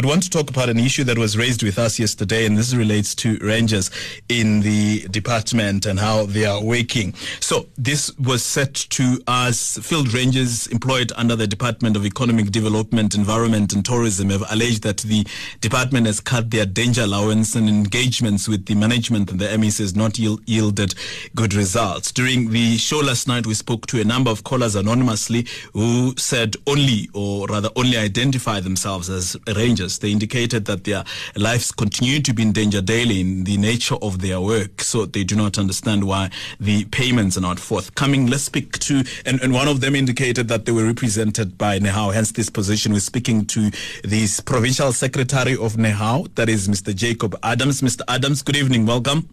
But want to talk about an issue that was raised with us yesterday, and this relates to rangers in the department and how they are working. So this was set to us field rangers employed under the Department of Economic Development, Environment and Tourism have alleged that the department has cut their danger allowance and engagements with the management and the MEC has not yielded good results. During the show last night, we spoke to a number of callers anonymously who said only, or rather only identify themselves as rangers they indicated that their lives continue to be in danger daily in the nature of their work, so they do not understand why the payments are not forthcoming. Let's speak to, and, and one of them indicated that they were represented by NEHAWU, hence this position. We're speaking to the provincial secretary of NEHAWU, that is Mr. Jacob Adams. Mr. Adams, good evening, welcome.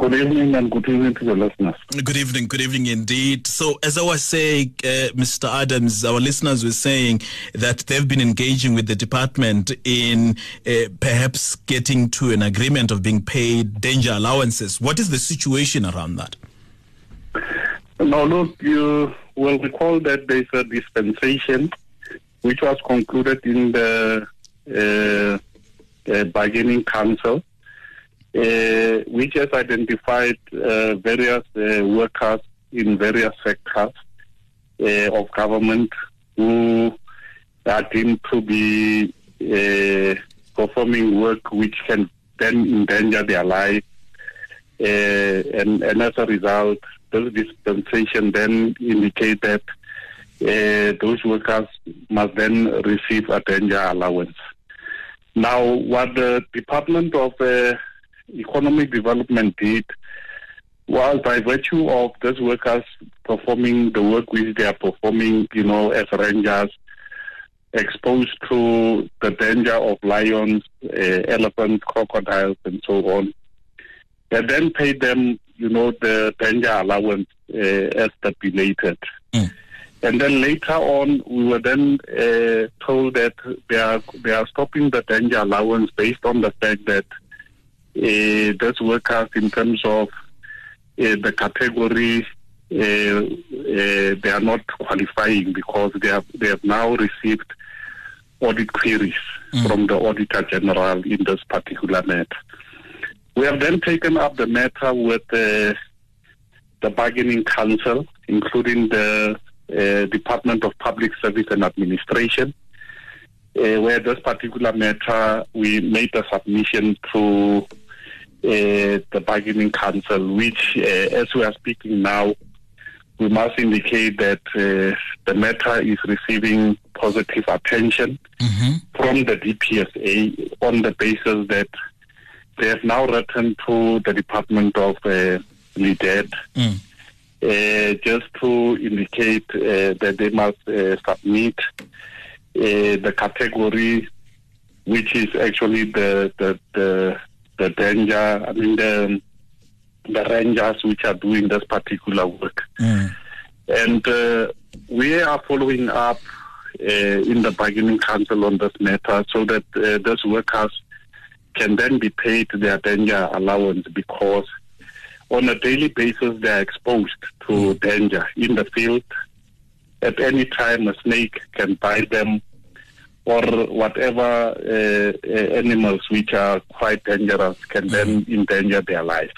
Good evening and good evening to the listeners. Good evening, good evening indeed. So, as I was saying, uh, Mr. Adams, our listeners were saying that they've been engaging with the department in uh, perhaps getting to an agreement of being paid danger allowances. What is the situation around that? Now, look, you will recall that there's a dispensation which was concluded in the uh, uh bargaining council uh, which has identified uh, various uh, workers in various sectors of government who are deemed to be performing work which can then endanger their life. and, and as a result, this dispensation then indicate that uh, those workers must then receive a danger allowance. Now, what the Department of uh, economic development did was by virtue of those workers performing the work which they are performing, you know, as rangers, exposed to the danger of lions, uh, elephants, crocodiles, and so on. They then paid them, you know, the danger allowance uh, as stipulated. Mm. And then later on, we were then uh, told that they are they are stopping the danger allowance based on the fact that those workers in terms of uh, the category uh, uh, they are not qualifying because they have they have now received audit queries mm. from the auditor general in this particular matter. We have then taken up the matter with uh, the bargaining council, including the uh, Department of Public Service and Administration, uh, where this particular matter we made a submission to the bargaining council, which, uh, as we are speaking now, we must indicate that uh, the matter is receiving positive attention mm-hmm. from the DPSA on the basis that they have now written to the Department of uh, LEDET mm. uh, just to indicate uh, that they must uh, submit the category which is actually the, the, the the danger, I mean, the, the rangers which are doing this particular work. Mm. And uh, we are following up uh, in the bargaining council on this matter so that uh, those workers can then be paid their danger allowance because on a daily basis they are exposed to mm. danger in the field. At any time, a snake can bite them or whatever uh, uh, animals which are quite dangerous can mm-hmm. then endanger their life.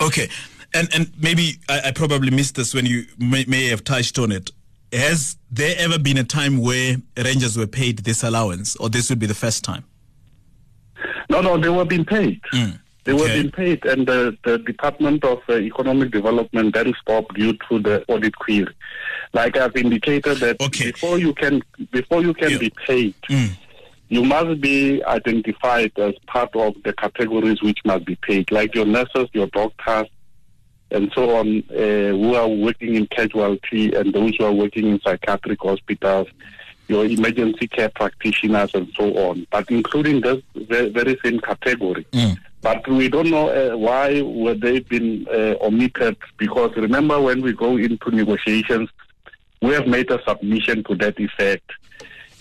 Okay. And, and maybe I, I probably missed this when you may, may, have touched on it. Has there ever been a time where rangers were paid this allowance, or this would be the first time? No, no, they were being paid. Mm. They okay. were being paid, and the, the Department of uh, Economic Development then stopped due to the audit query. Like I've indicated that okay. before you can before you can yeah. be paid, mm. you must be identified as part of the categories which must be paid, like your nurses, your doctors, and so on, uh, who are working in casualty and those who are working in psychiatric hospitals your emergency care practitioners and so on, but including this very same category. Mm. But we don't know uh, why were they been uh, omitted because remember when we go into negotiations, we have made a submission to that effect.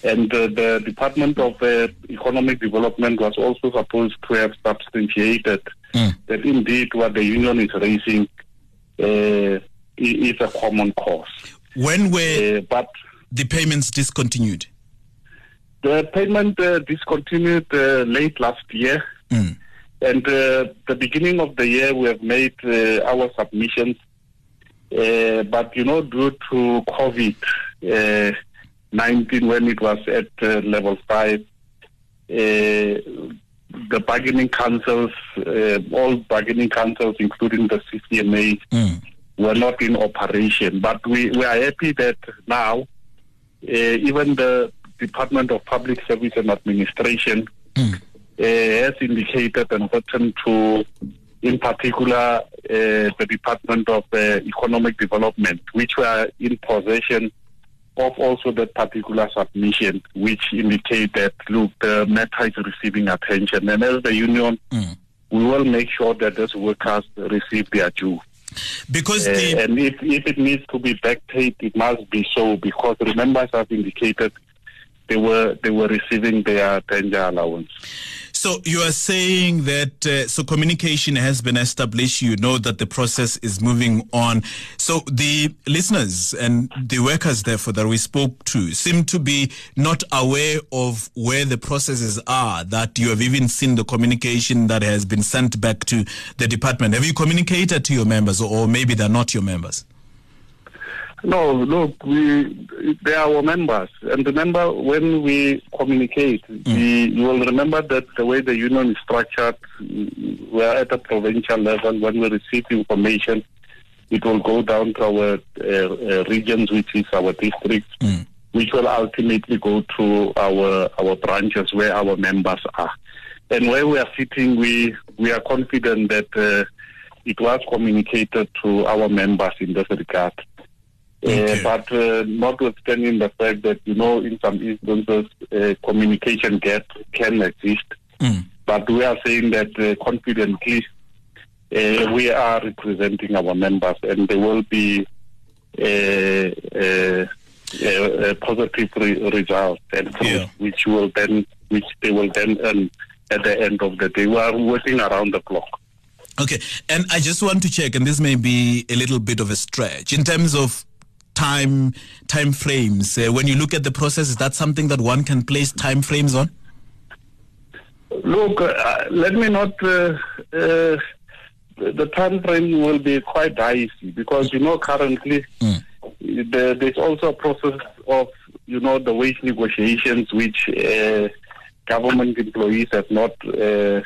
And uh, the Department of uh, Economic Development was also supposed to have substantiated mm. that indeed what the union is raising uh, is a common cause. When were Uh, but the payments discontinued? the payment uh, discontinued uh, late last year. Mm. And uh, the beginning of the year, we have made uh, our submissions. Uh, but, you know, due to COVID uh, 19, when it was at uh, level 5, uh, the bargaining councils, uh, all bargaining councils, including the CCMA, Mm. were not in operation. But we, we are happy that now, uh, even the Department of Public Service and Administration Mm. uh, has indicated and written to, in particular, uh, the Department of uh, Economic Development, which were in possession of also that particular submission, which indicate that, look, the matter is receiving attention. And as the union, Mm. we will make sure that those workers receive their due. Because Uh, the and if, if it needs to be backpaid, it must be so because remember, as I've indicated, they were they were receiving their danger allowance. So you are saying that uh, so communication has been established. You know that the process is moving on. So the listeners and the workers, therefore, that we spoke to, seem to be not aware of where the processes are. That you have even seen the communication that has been sent back to the department. Have you communicated to your members, or, or maybe they're not your members? No, look, we they are our members, and remember when we communicate, we, you will remember that the way the union is structured, we are at a provincial level. When we receive information, it will go down to our uh, uh, regions, which is our districts, Mm. which will ultimately go to our our branches where our members are. And where we are sitting, we we are confident that uh, it was communicated to our members in this regard. Okay. Uh, but uh, notwithstanding the fact that, you know, in some instances, uh, communication gap can exist. Mm. But we are saying that uh, confidently uh, we are representing our members and there will be a, a, a, a positive re- result and Yeah. which will then which they will then earn at the end of the day. We are working around the clock. Okay, and I just want to check, and this may be a little bit of a stretch in terms of time time frames. Uh, when you look at the process, is that something that one can place time frames on? Look, uh, let me not. Uh, uh, the time frame will be quite dicey because you know currently Mm. the, there's also a process of you know the wage negotiations which uh, government employees have not uh,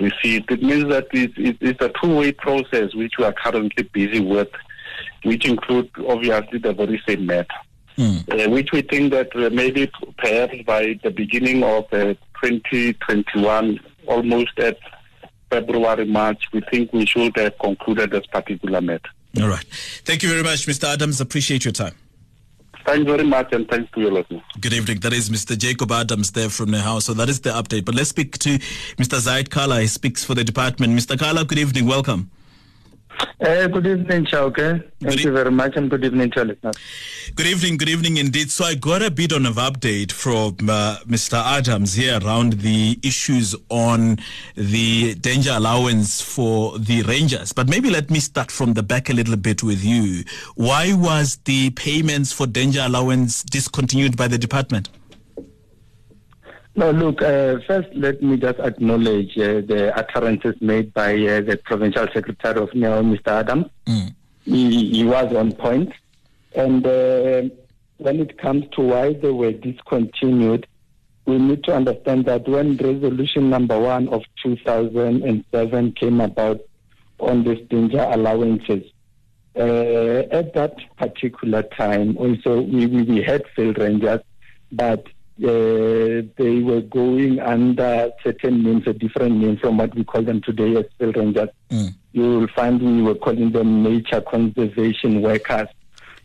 received. It means that it's, it's it's a two-way process which we are currently busy with, which include obviously the very same matter Mm. uh, which we think that uh, maybe perhaps by the beginning of uh, 2021, almost at February, March, we think we should have concluded this particular matter. All right. Thank you very much, Mr. Adams. Appreciate your time. Thanks very much and thanks to your listeners. Good evening. That is Mr. Jacob Adams there from NEHAWU. So that is the update. But let's speak to Mr. Zaid Kalla. He speaks for the department. Mr. Kalla, good evening. Welcome. Uh, good evening, Chauke. Thank e- you very much, and good evening to listeners. Good evening, good evening indeed. So I got a bit on of update from uh, Mr. Adams here around the issues on the danger allowance for the Rangers. But maybe let me start from the back a little bit with you. Why was the payments for danger allowance discontinued by the department? No, look, uh, first let me just acknowledge uh, the utterances made by uh, the Provincial Secretary of NEHAWU, Mr. Adams. Mm. He, he was on point. And uh, when it comes to why they were discontinued, we need to understand that when resolution number one of 2007 came about on these danger allowances, uh, at that particular time, also we, we, we had field rangers, but uh, they were going under certain names, a different name from what we call them today as field rangers. Mm. You will find we were calling them nature conservation workers.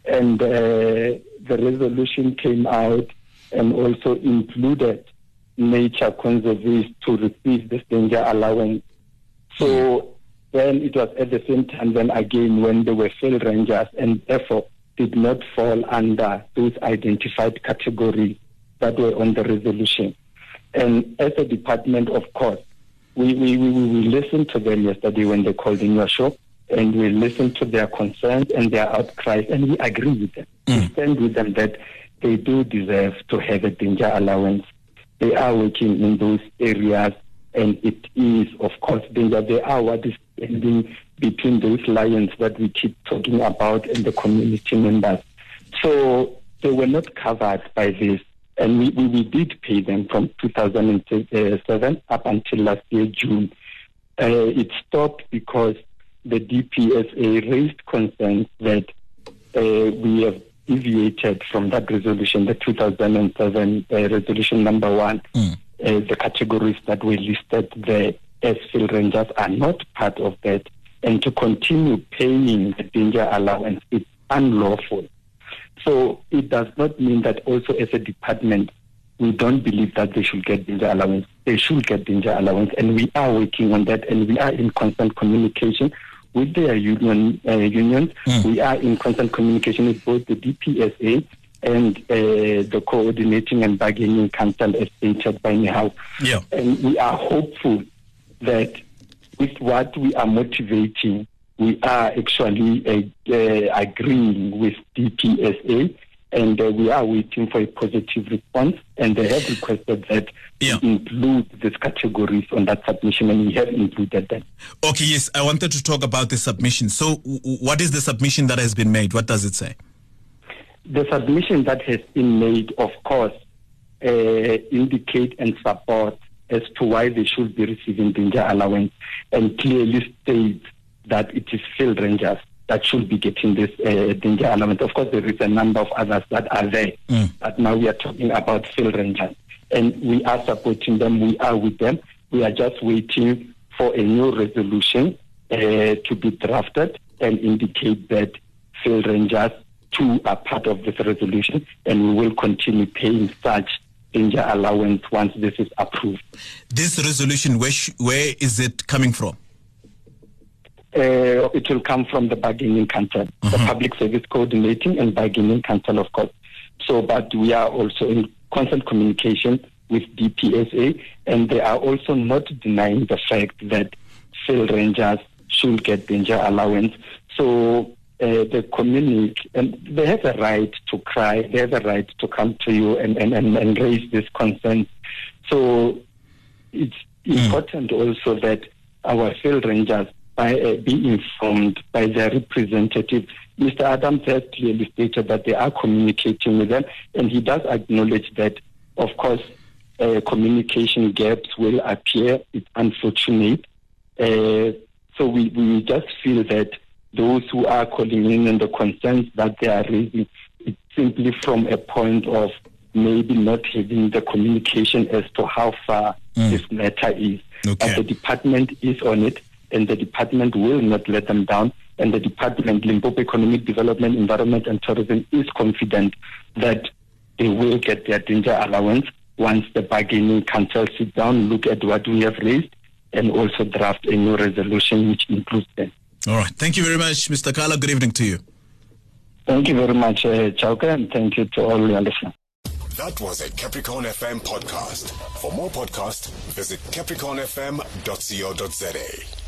And uh, the resolution came out and also included nature conservationists to receive this danger allowance. So then it was at the same time then again when they were field rangers and therefore did not fall under those identified categories that were on the resolution. And as a department, of course, we, we, we, we listened to them yesterday when they called in your show, and we listened to their concerns and their outcries, and we agree with them. Mm. We stand with them that they do deserve to have a danger allowance. They are working in those areas, and it is, of course, danger. They are what is standing between those lions that we keep talking about and the community members. So they were not covered by this. And we, we, we did pay them from 2007 up until last year, June. Uh, it stopped because the DPSA raised concerns that uh, we have deviated from that resolution, the 2007 uh, resolution number one. Mm. Uh, the categories that were listed there as field rangers are not part of that. And to continue paying the danger allowance is unlawful. So it does not mean that also as a department, we don't believe that they should get danger allowance. They should get danger allowance, and we are working on that, and we are in constant communication with their union uh, unions. Mm. We are in constant communication with both the DPSA and uh, the coordinating and bargaining council as stated by NEHAWU. Yeah. And we are hopeful that with what we are motivating we are actually uh, uh, agreeing with DPSA and uh, we are waiting for a positive response. And they have requested that yeah. we include these categories on that submission, and we have included them. Okay, yes, I wanted to talk about the submission. So, w- what is the submission that has been made? What does it say? The submission that has been made, of course, uh, indicate and support as to why they should be receiving danger allowance, and clearly states that it is field rangers that should be getting this uh, danger allowance. Of course, there is a number of others that are there, mm. but now we are talking about field rangers, and we are supporting them. We are with them. We are just waiting for a new resolution uh, to be drafted and indicate that field rangers too are part of this resolution, and we will continue paying such danger allowance once this is approved. This resolution, where, sh- where is it coming from? Uh, it will come from the bargaining council, the mm-hmm. public service coordinating and bargaining council, of course. So, but we are also in constant communication with DPSA, and they are also not denying the fact that field rangers should get danger allowance. So uh, the community, and they have a right to cry, they have a right to come to you and, and, and, and raise this concern. So it's mm. important also that our field rangers by, uh, be informed by their representative. Mr. Adams has clearly stated that they are communicating with them, and he does acknowledge that, of course, uh, communication gaps will appear. It's unfortunate. Uh, so we, we just feel that those who are calling in and the concerns that they are raising, it's simply from a point of maybe not having the communication as to how far mm. this matter is. Okay. But the department is on it and the department will not let them down. And the department, Limpopo Economic Development, Environment and Tourism, is confident that they will get their danger allowance once the bargaining council sit down, look at what we have raised, and also draft a new resolution which includes them. All right. Thank you very much, Mr. Kalla. Good evening to you. Thank you very much, uh, Chauke, and thank you to all your listeners. That was a Capricorn FM podcast. For more podcasts, visit capricornfm.co.za.